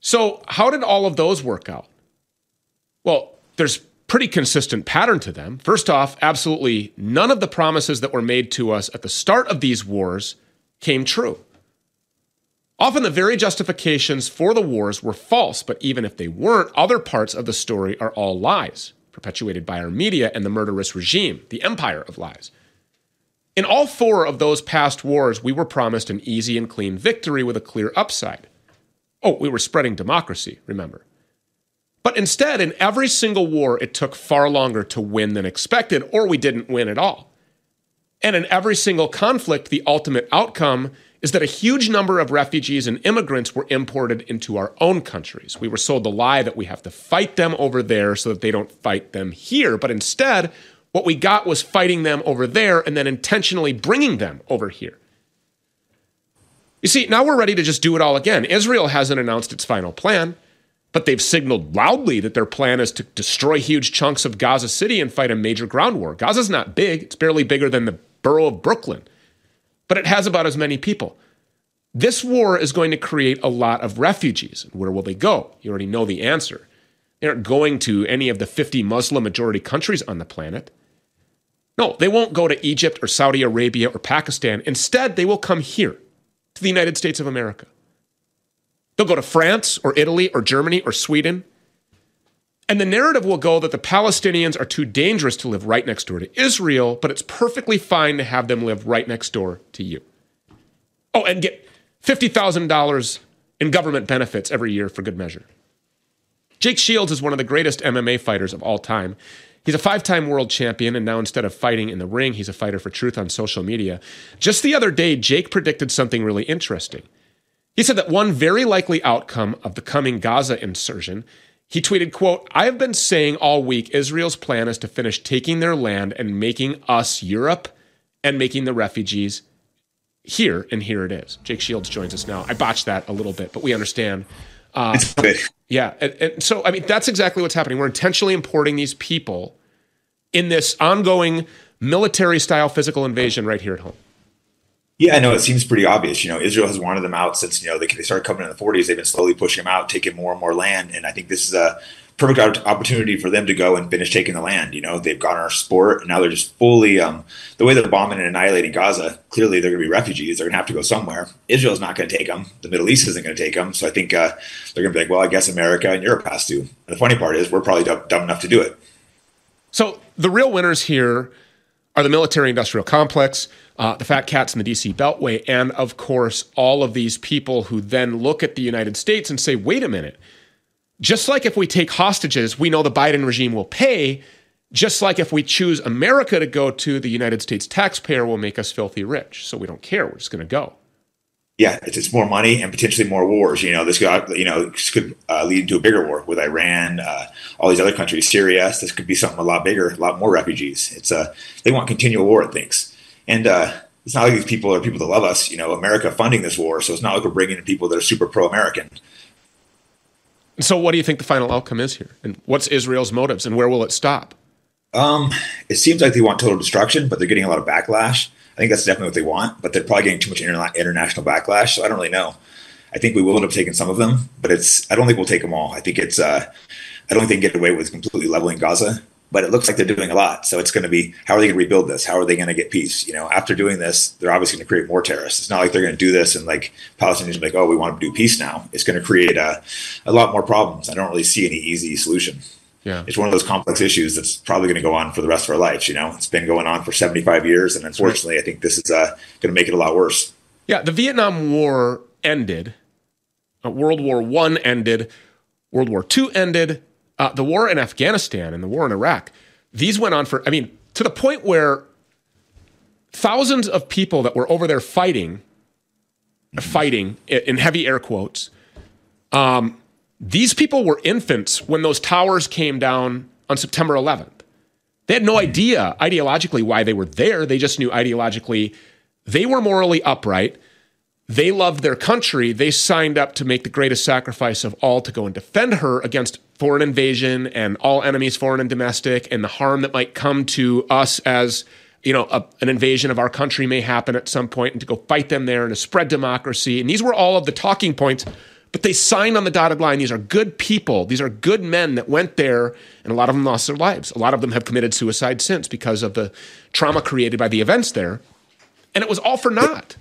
So, how did all of those work out? Well, there's pretty consistent pattern to them. First off, absolutely none of the promises that were made to us at the start of these wars came true. Often the very justifications for the wars were false, but even if they weren't, other parts of the story are all lies, perpetuated by our media and the murderous regime, the empire of lies. In all four of those past wars, we were promised an easy and clean victory with a clear upside. Oh, we were spreading democracy, remember. But instead, in every single war, it took far longer to win than expected, or we didn't win at all. And in every single conflict, the ultimate outcome is that a huge number of refugees and immigrants were imported into our own countries. We were sold the lie that we have to fight them over there so that they don't fight them here. But instead, what we got was fighting them over there and then intentionally bringing them over here. You see, now we're ready to just do it all again. Israel hasn't announced its final plan, but they've signaled loudly that their plan is to destroy huge chunks of Gaza City and fight a major ground war. Gaza's not big, it's barely bigger than the borough of Brooklyn but it has about as many people. This war is going to create a lot of refugees. Where will they go? You already know the answer. They aren't going to any of the 50 Muslim majority countries on the planet. No, they won't go to Egypt or Saudi Arabia or Pakistan. Instead, they will come here to the United States of America. They'll go to France or Italy or Germany or Sweden. And the narrative will go that the Palestinians are too dangerous to live right next door to Israel, but it's perfectly fine to have them live right next door to you. Oh, and get $50,000 in government benefits every year for good measure. Jake Shields is one of the greatest MMA fighters of all time. He's a five time world champion, and now instead of fighting in the ring, he's a fighter for truth on social media. Just the other day, Jake predicted something really interesting. He said that one very likely outcome of the coming Gaza insurgent he tweeted, quote, I have been saying all week Israel's plan is to finish taking their land and making us Europe and making the refugees here, and here it is. Jake Shields joins us now. I botched that a little bit, but we understand. Uh, it's good. Yeah. And, and so, I mean, that's exactly what's happening. We're intentionally importing these people in this ongoing military style physical invasion right here at home. Yeah, I know it seems pretty obvious. You know, Israel has wanted them out since you know they, they started coming in the 40s. They've been slowly pushing them out, taking more and more land, and I think this is a perfect opportunity for them to go and finish taking the land. You know, they've got our sport, and now they're just fully um, the way they're bombing and annihilating Gaza. Clearly, they're going to be refugees. They're going to have to go somewhere. Israel's not going to take them. The Middle East isn't going to take them. So I think uh, they're going to be like, well, I guess America and Europe has to. And the funny part is, we're probably dumb, dumb enough to do it. So the real winners here are the military-industrial complex uh, the fat cats in the DC Beltway, and of course, all of these people who then look at the United States and say, wait a minute, just like if we take hostages, we know the Biden regime will pay. Just like if we choose America to go to, the United States taxpayer will make us filthy rich. So we don't care. We're just going to go. Yeah, it's, it's more money and potentially more wars. You know, this could you know this could uh, lead to a bigger war with Iran, uh, all these other countries, Syria. This could be something a lot bigger, a lot more refugees. It's uh, they want continual war, it thinks, and uh, it's not like these people are people that love us. You know, America funding this war, so it's not like we're bringing in people that are super pro-American. So, what do you think the final outcome is here, and what's Israel's motives, and where will it stop? Um, it seems like they want total destruction, but they're getting a lot of backlash. I think that's definitely what they want, but they're probably getting too much interna- international backlash. So I don't really know. I think we will end up taking some of them, but it's I don't think we'll take them all. I think it's uh, I don't think they can get away with completely leveling Gaza, but it looks like they're doing a lot. So it's going to be how are they going to rebuild this? How are they going to get peace? You know, after doing this, they're obviously going to create more terrorists. It's not like they're going to do this and like Palestinians are like, oh, we want to do peace now. It's going to create a, a lot more problems. I don't really see any easy solution. Yeah. It's one of those complex issues that's probably going to go on for the rest of our lives. You know, it's been going on for 75 years. And unfortunately. I think this is uh, going to make it a lot worse. Yeah. The Vietnam War ended. Uh, World War One ended. World War Two ended. Uh, the war in Afghanistan and the war in Iraq, these went on for, I mean, to the point where thousands of people that were over there fighting, fighting in heavy air quotes, um, these people were infants when those towers came down on September 11th. They had no idea ideologically why they were there. They just knew ideologically they were morally upright. They loved their country. They signed up to make the greatest sacrifice of all to go and defend her against foreign invasion and all enemies, foreign and domestic, and the harm that might come to us as you know a, an invasion of our country may happen at some point, and to go fight them there and to spread democracy. And these were all of the talking points but they signed on the dotted line. These are good people. These are good men that went there, and a lot of them lost their lives. A lot of them have committed suicide since because of the trauma created by the events there. And it was all for naught.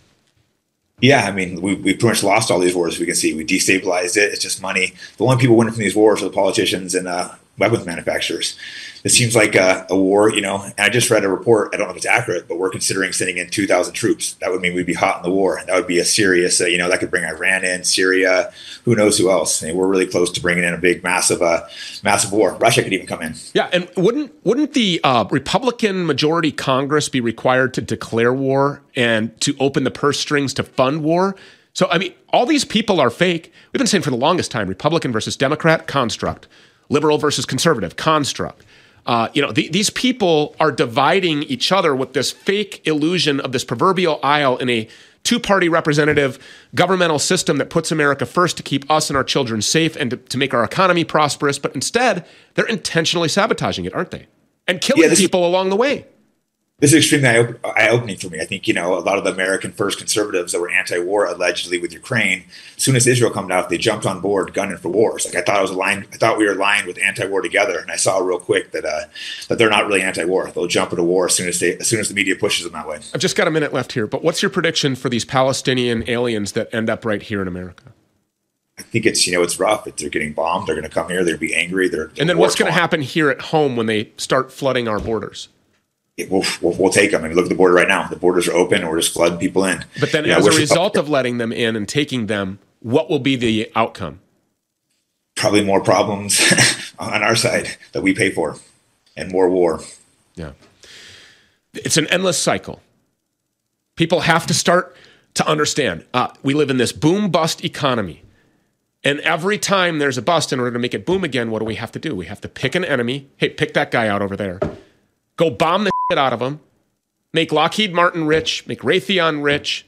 Yeah, I mean, we, we pretty much lost all these wars. We can see we destabilized it. It's just money. The only people winning from these wars are the politicians and uh, weapons manufacturers This seems like a, a, war, you know. And I just read a report. I don't know if it's accurate, but we're considering sending in 2,000 troops. That would mean we'd be hot in the war. That would be a serious, uh, you know, that could bring Iran in, Syria, who knows who else. I mean, we're really close to bringing in a big, massive, uh, massive war. Russia could even come in. Yeah, and wouldn't wouldn't the uh, Republican majority Congress be required to declare war and to open the purse strings to fund war? So, I mean, all these people are fake. We've been saying for the longest time Republican versus Democrat construct, liberal versus conservative construct. Uh, you know, the, these people are dividing each other with this fake illusion of this proverbial aisle in a two party representative governmental system that puts America first to keep us and our children safe and to, to, make our economy prosperous. But instead, they're intentionally sabotaging it, aren't they? And killing yeah, people along the way this is extremely eye opening for me. I think, you know, a lot of the American first conservatives that were anti war allegedly with Ukraine, as soon as Israel came out, they jumped on board gunning for wars. Like I thought I was aligned, I thought we were aligned with anti war together. And I saw real quick that uh, that they're not really anti war. They'll jump into war as soon as they as soon as the media pushes them that way. I've just got a minute left here, but what's your prediction for these Palestinian aliens that end up right here in America? I think it's you know it's rough. If they're getting bombed, they're going to come here. They'll be angry. They're and then what's going to happen here at home when they start flooding our borders? We'll, we'll, we'll, take them. I mean, look at the border right now. The borders are open, and we're just flooding people in. But then, you as know, a result of letting them in and taking them, what will be the outcome? Probably more problems (laughs) on our side that we pay for, and more war. Yeah, it's an endless cycle. People have to start to understand. Uh, we live in this boom bust economy. And every time there's a bust, in order to make it boom again, what do we have to do? We have to pick an enemy. Hey, pick that guy out over there go bomb the shit out of them, make Lockheed Martin rich, make Raytheon rich,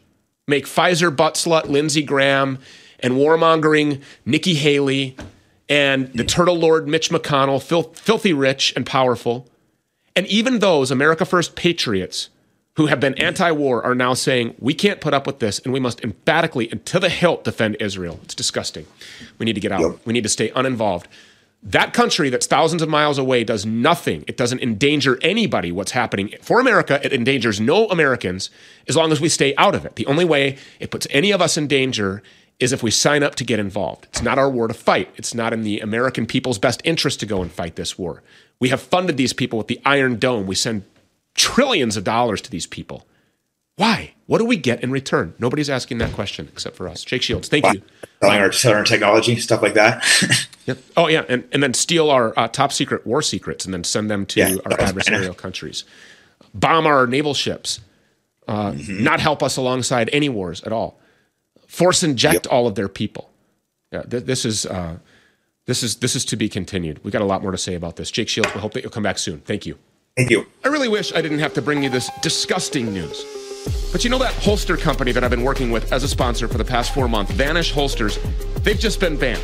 make Pfizer butt slut Lindsey Graham and warmongering Nikki Haley and the turtle lord Mitch McConnell, fil- filthy rich and powerful. And even those America First patriots who have been anti war are now saying, we can't put up with this and we must emphatically and to the hilt defend Israel. It's disgusting. We need to get out. Yep. We need to stay uninvolved. That country that's thousands of miles away does nothing. It doesn't endanger anybody what's happening. For America, it endangers no Americans as long as we stay out of it. The only way it puts any of us in danger is if we sign up to get involved. It's not our war to fight. It's not in the American people's best interest to go and fight this war. We have funded these people with the Iron Dome. We send trillions of dollars to these people. Why? What do we get in return? Nobody's asking that question except for us. Jake Shields, thank you. Selling our, selling our technology, stuff like that. (laughs) yep. Oh, yeah. And, and then steal our uh, top secret war secrets and then send them to yeah, our adversarial countries. Bomb our naval ships. Uh, mm-hmm. Not help us alongside any wars at all. force inject yep. all of their people. Yeah, th- this is uh, this is this is to be continued. We got a lot more to say about this. Jake Shields, we hope that you'll come back soon. Thank you. Thank you. I really wish I didn't have to bring you this disgusting news. But you know that holster company that I've been working with as a sponsor for the past four months, Vanish Holsters, they've just been banned.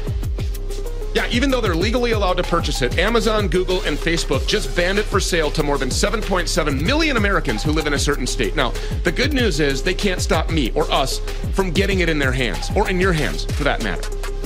Yeah, even though they're legally allowed to purchase it, Amazon, Google, and Facebook just banned it for sale to more than 7.7 million Americans who live in a certain state. Now, the good news is they can't stop me or us from getting it in their hands, or in your hands for that matter.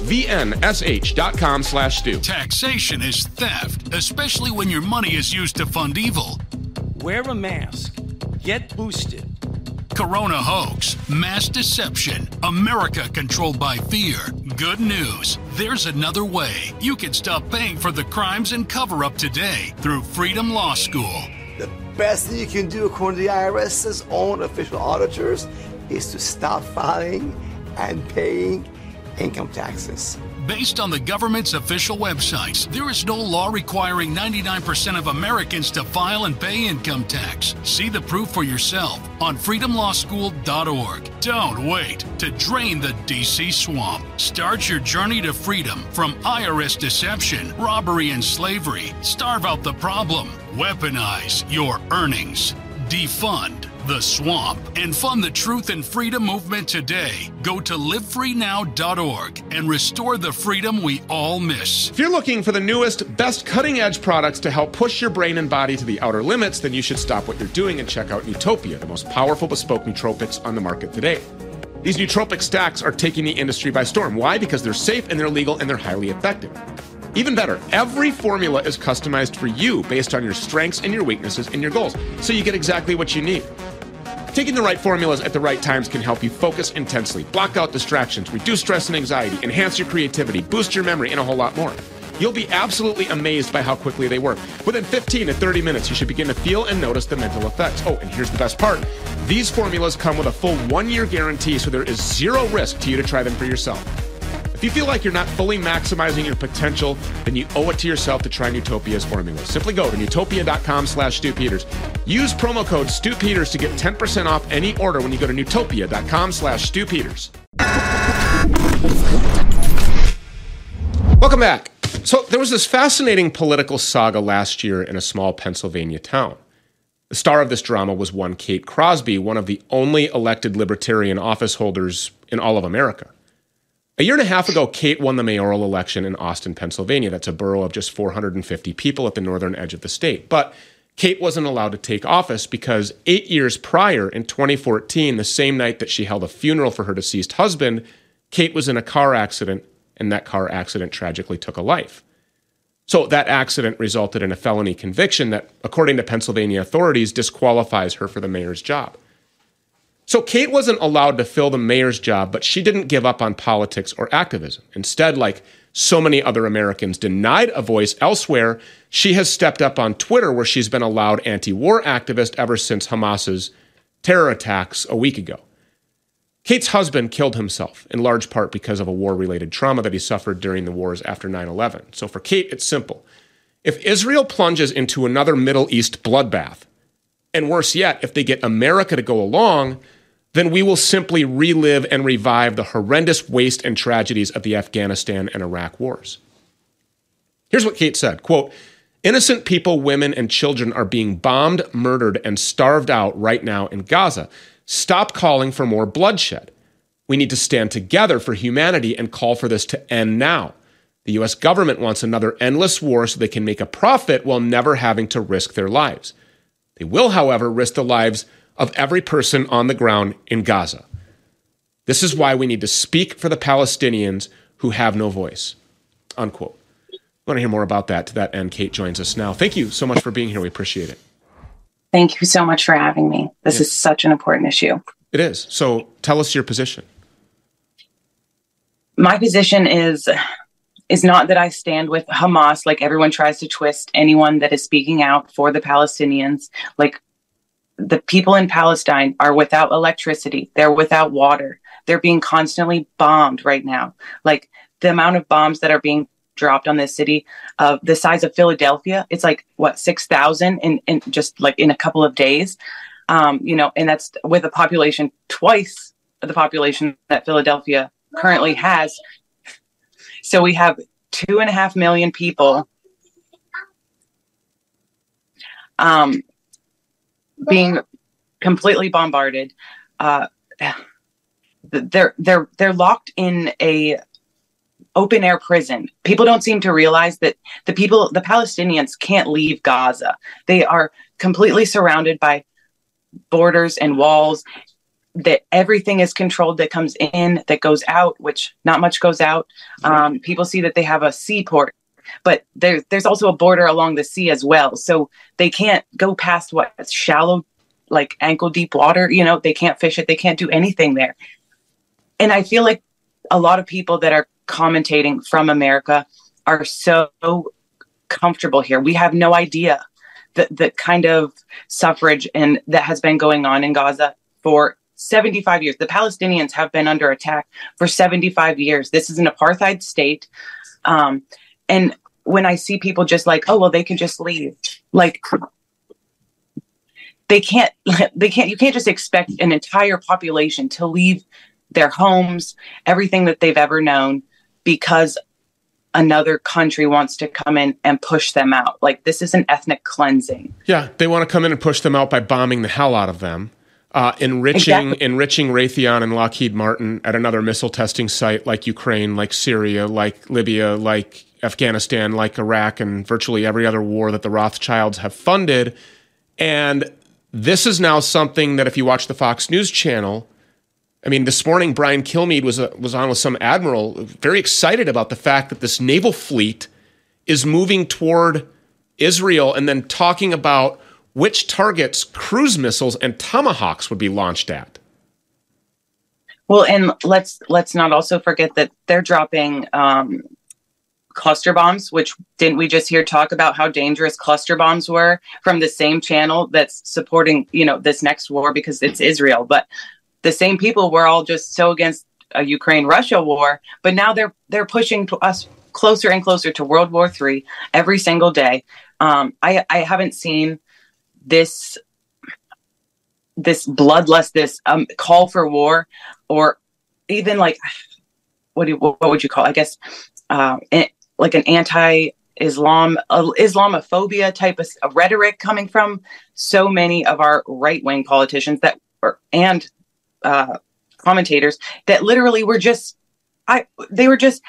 vnsh.com slash stew. Taxation is theft, especially when your money is used to fund evil. Wear a mask. Get boosted. Corona hoax, mass deception, America controlled by fear. Good news. There's another way. You can stop paying for the crimes and cover up today through Freedom Law School. The best thing you can do, according to the IRS's own official auditors, is to stop filing and paying income taxes. Based on the government's official websites, there is no law requiring 99% of Americans to file and pay income tax. See the proof for yourself on freedomlawschool.org. Don't wait to drain the DC swamp. Start your journey to freedom from IRS deception, robbery, and slavery. Starve out the problem. Weaponize your earnings. Defund the swamp and fund the truth and freedom movement today. Go to livefreenow.org and restore the freedom we all miss. If you're looking for the newest, best cutting edge products to help push your brain and body to the outer limits, then you should stop what you're doing and check out Nootopia, the most powerful bespoke nootropics on the market today. These nootropic stacks are taking the industry by storm. Why? Because they're safe and they're legal and they're highly effective. Even better, every formula is customized for you based on your strengths and your weaknesses and your goals, so you get exactly what you need. Taking the right formulas at the right times can help you focus intensely, block out distractions, reduce stress and anxiety, enhance your creativity, boost your memory, and a whole lot more. You'll be absolutely amazed by how quickly they work. Within 15 to 30 minutes, you should begin to feel and notice the mental effects. Oh, and here's the best part these formulas come with a full one year guarantee, so there is zero risk to you to try them for yourself. If you feel like you're not fully maximizing your potential, then you owe it to yourself to try Nootopia's formula. Simply go to nootopia.com slash Stew Peters. Use promo code Stew Peters to get 10% off any order when you go to nootopia.com slash Stew Peters. Welcome back. So there was this fascinating political saga last year in a small Pennsylvania town. The star of this drama was one Kate Crosby, one of the only elected libertarian office holders in all of America. A year and a half ago, Kate won the mayoral election in Austin, Pennsylvania. That's a borough of just 450 people at the northern edge of the state. But Kate wasn't allowed to take office because eight years prior, in 2014, the same night that she held a funeral for her deceased husband, Kate was in a car accident, and that car accident tragically took a life. So that accident resulted in a felony conviction that, according to Pennsylvania authorities, disqualifies her for the mayor's job. So Kate wasn't allowed to fill the mayor's job, but she didn't give up on politics or activism. Instead, like so many other Americans denied a voice elsewhere, she has stepped up on Twitter where she's been a loud anti-war activist ever since Hamas's terror attacks a week ago. Kate's husband killed himself in large part because of a war-related trauma that he suffered during the wars after 9/11. So for Kate, it's simple. If Israel plunges into another Middle East bloodbath, and worse yet, if they get America to go along, then we will simply relive and revive the horrendous waste and tragedies of the Afghanistan and Iraq wars. Here's what Kate said quote, Innocent people, women, and children are being bombed, murdered, and starved out right now in Gaza. Stop calling for more bloodshed. We need to stand together for humanity and call for this to end now. The US government wants another endless war so they can make a profit while never having to risk their lives. They will, however, risk the lives of every person on the ground in Gaza. This is why we need to speak for the Palestinians who have no voice. Unquote. I want to hear more about that. To that end, Kate joins us now. Thank you so much for being here. We appreciate it. Thank you so much for having me. This yeah. is such an important issue. It is. So tell us your position. My position is is not that I stand with Hamas, like everyone tries to twist anyone that is speaking out for the Palestinians. Like the people in Palestine are without electricity, they're without water, they're being constantly bombed right now. Like the amount of bombs that are being dropped on this city of uh, the size of Philadelphia, it's like what six thousand in, in just like in a couple of days. Um, you know, and that's with a population twice the population that Philadelphia currently has. So we have two and a half million people um, being completely bombarded. Uh, they're they're they're locked in a open air prison. People don't seem to realize that the people, the Palestinians, can't leave Gaza. They are completely surrounded by borders and walls that everything is controlled that comes in that goes out which not much goes out um, people see that they have a seaport but there, there's also a border along the sea as well so they can't go past what shallow like ankle deep water you know they can't fish it they can't do anything there and i feel like a lot of people that are commentating from america are so comfortable here we have no idea the, the kind of suffrage and that has been going on in gaza for 75 years. The Palestinians have been under attack for 75 years. This is an apartheid state. Um, and when I see people just like, oh, well, they can just leave, like, they can't, (laughs) they can't, you can't just expect an entire population to leave their homes, everything that they've ever known because another country wants to come in and push them out. Like, this is an ethnic cleansing. Yeah. They want to come in and push them out by bombing the hell out of them uh, enriching exactly. enriching Raytheon and Lockheed Martin at another missile testing site like Ukraine, like Syria, like Libya, like Afghanistan, like Iraq, and virtually every other war that the Rothschilds have funded. And this is now something that if you watch the Fox News channel, I mean, this morning Brian Kilmeade was uh, was on with some admiral, very excited about the fact that this naval fleet is moving toward Israel, and then talking about which targets cruise missiles and tomahawks would be launched at. Well, and let's let's not also forget that they're dropping um, cluster bombs. Which didn't we just hear talk about how dangerous cluster bombs were from the same channel that's supporting you know this next war because it's Israel, but the same people were all just so against a Ukraine Russia war, but now they're they're pushing us closer and closer to World War III every single day. Um, I I haven't seen this this bloodlust, this um, call for war, or even like what do what would you call? It? I guess uh, like an anti-Islam uh, Islamophobia type of rhetoric coming from so many of our right-wing politicians that are, and uh, commentators that literally were just I they were just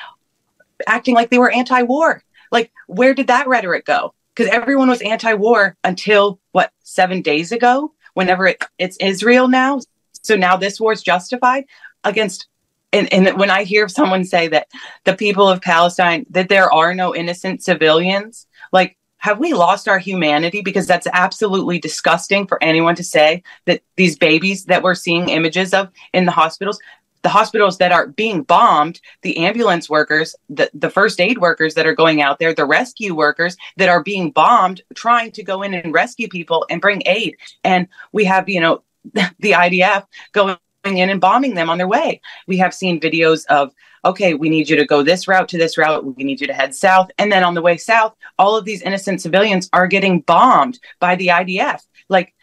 acting like they were anti-war. Like where did that rhetoric go? because everyone was anti-war until what seven days ago whenever it, it's israel now so now this war is justified against and, and when i hear someone say that the people of palestine that there are no innocent civilians like have we lost our humanity because that's absolutely disgusting for anyone to say that these babies that we're seeing images of in the hospitals the hospitals that are being bombed, the ambulance workers, the, the first aid workers that are going out there, the rescue workers that are being bombed, trying to go in and rescue people and bring aid. And we have, you know, (laughs) the IDF going in and bombing them on their way. We have seen videos of, okay, we need you to go this route to this route. We need you to head south. And then on the way south, all of these innocent civilians are getting bombed by the IDF. Like,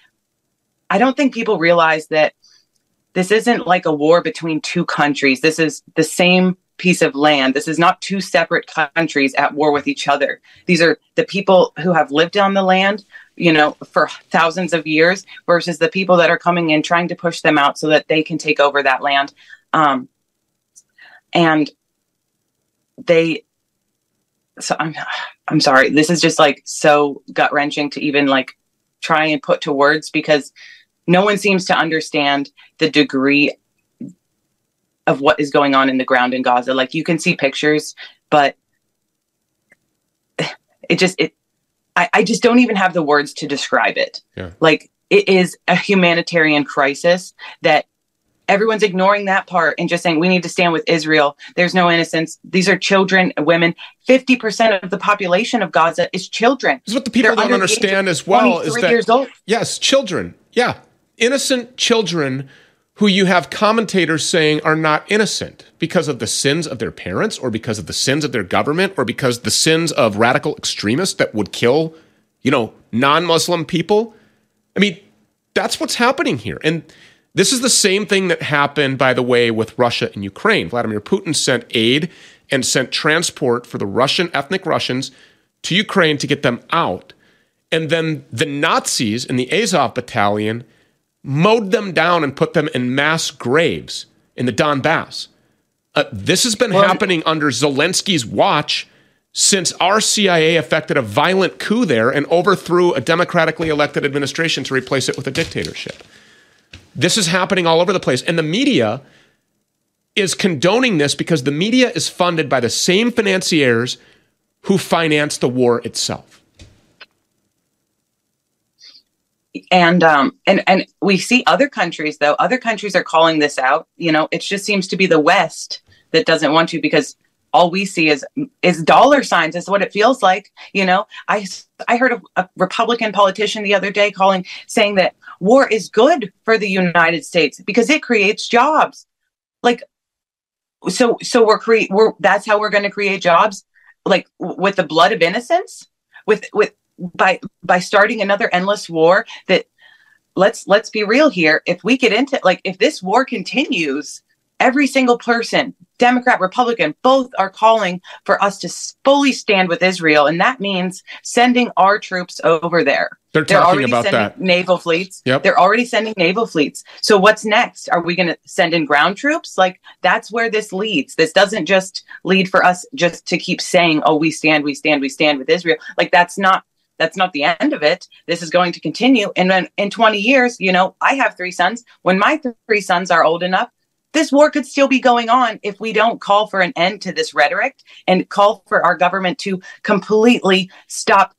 I don't think people realize that this isn't like a war between two countries. This is the same piece of land. This is not two separate countries at war with each other. These are the people who have lived on the land, you know, for thousands of years versus the people that are coming in trying to push them out so that they can take over that land. Um, and they, so I'm, I'm sorry. This is just like so gut wrenching to even like try and put to words because no one seems to understand the degree of what is going on in the ground in Gaza. Like you can see pictures, but (sighs) it just it I, I just don't even have the words to describe it. Yeah. Like it is a humanitarian crisis that everyone's ignoring that part and just saying we need to stand with Israel. There's no innocence. These are children, women. 50% of the population of Gaza is children. This is what the people They're don't under the age understand as well is 23 that years old. yes, children. Yeah. Innocent children who you have commentators saying are not innocent because of the sins of their parents or because of the sins of their government or because the sins of radical extremists that would kill, you know, non-Muslim people. I mean, that's what's happening here. And this is the same thing that happened, by the way, with Russia and Ukraine. Vladimir Putin sent aid and sent transport for the Russian, ethnic Russians, to Ukraine to get them out. And then the Nazis in the Azov battalion mowed them down and put them in mass graves in the Donbass. Uh, this has been happening under Zelensky's watch since our CIA effected a violent coup there and overthrew a democratically elected administration to replace it with a dictatorship. This is happening all over the place. And the media is condoning this because the media is funded by the same financiers who finance the war itself. And um and and we see other countries though. Other countries are calling this out. You know it just seems to be the west that doesn't want to because all we see is is dollar signs is what it feels like you know. I i heard a, a republican politician the other day calling saying that war is good for the united states because it creates jobs. Like so so we're create we're that's how we're going to create jobs? Like w- with the blood of innocence with with by by starting another endless war that let's let's be real here. If we get into like if this war continues every single person democrat republican both are calling for us to fully stand with israel. And that means sending our troops over there. They're talking already about sending that. naval fleets. Yep. they're already sending naval fleets. So what's next? Are we going to send in ground troops? Like that's where this leads. This doesn't just lead for us just to keep saying oh we stand we stand we stand with israel. Like that's not that's not the end of it. This is going to continue. And then in 20 years, you know, I have three sons. When my three sons are old enough, this war could still be going on if we don't call for an end to this rhetoric and call for our government to completely stop,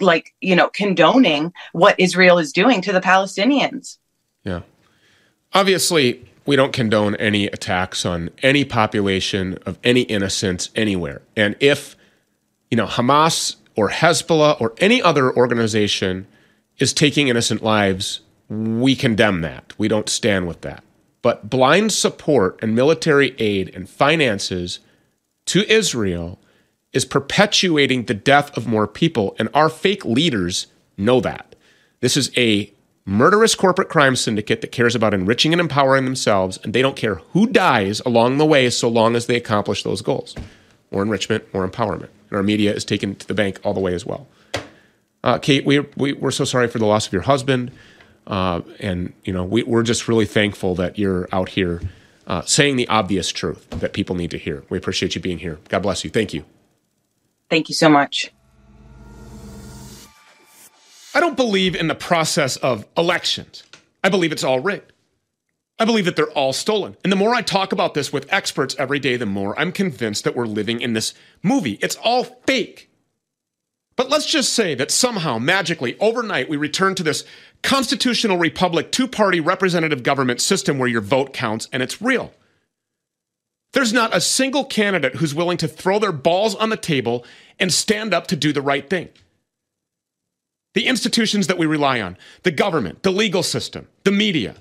like, you know, condoning what Israel is doing to the Palestinians. Yeah. Obviously, we don't condone any attacks on any population of any innocents anywhere. And if, you know, Hamas or Hezbollah or any other organization is taking innocent lives, we condemn that. We don't stand with that. But blind support and military aid and finances to Israel is perpetuating the death of more people. And our fake leaders know that. This is a murderous corporate crime syndicate that cares about enriching and empowering themselves, and they don't care who dies along the way so long as they accomplish those goals more enrichment, more empowerment. And our media is taken to the bank all the way as well. Uh, Kate, we, we, we're so sorry for the loss of your husband. Uh, and, you know, we, we're just really thankful that you're out here uh, saying the obvious truth that people need to hear. We appreciate you being here. God bless you. Thank you. Thank you so much. I don't believe in the process of elections. I believe it's all rigged. I believe that they're all stolen. And the more I talk about this with experts every day, the more I'm convinced that we're living in this movie. It's all fake. But let's just say that somehow, magically, overnight, we return to this constitutional republic, two party representative government system where your vote counts and it's real. There's not a single candidate who's willing to throw their balls on the table and stand up to do the right thing. The institutions that we rely on, the government, the legal system, the media,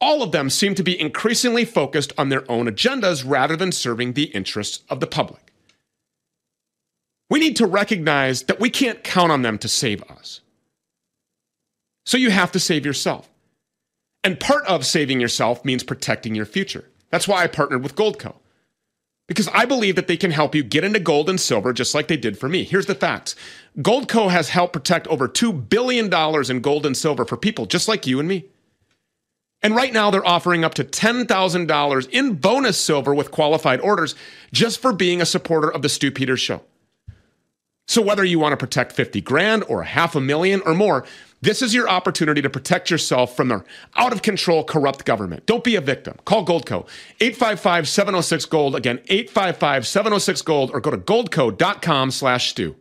all of them seem to be increasingly focused on their own agendas rather than serving the interests of the public. We need to recognize that we can't count on them to save us. So you have to save yourself. And part of saving yourself means protecting your future. That's why I partnered with Goldco. Because I believe that they can help you get into gold and silver just like they did for me. Here's the facts Goldco has helped protect over $2 billion in gold and silver for people just like you and me. And right now, they're offering up to $10,000 in bonus silver with qualified orders just for being a supporter of the Stew Peters Show. So, whether you want to protect 50 grand or half a million or more, this is your opportunity to protect yourself from their out of control, corrupt government. Don't be a victim. Call Goldco 855 706 Gold. Again, 855 706 Gold or go to goldco.com slash stew.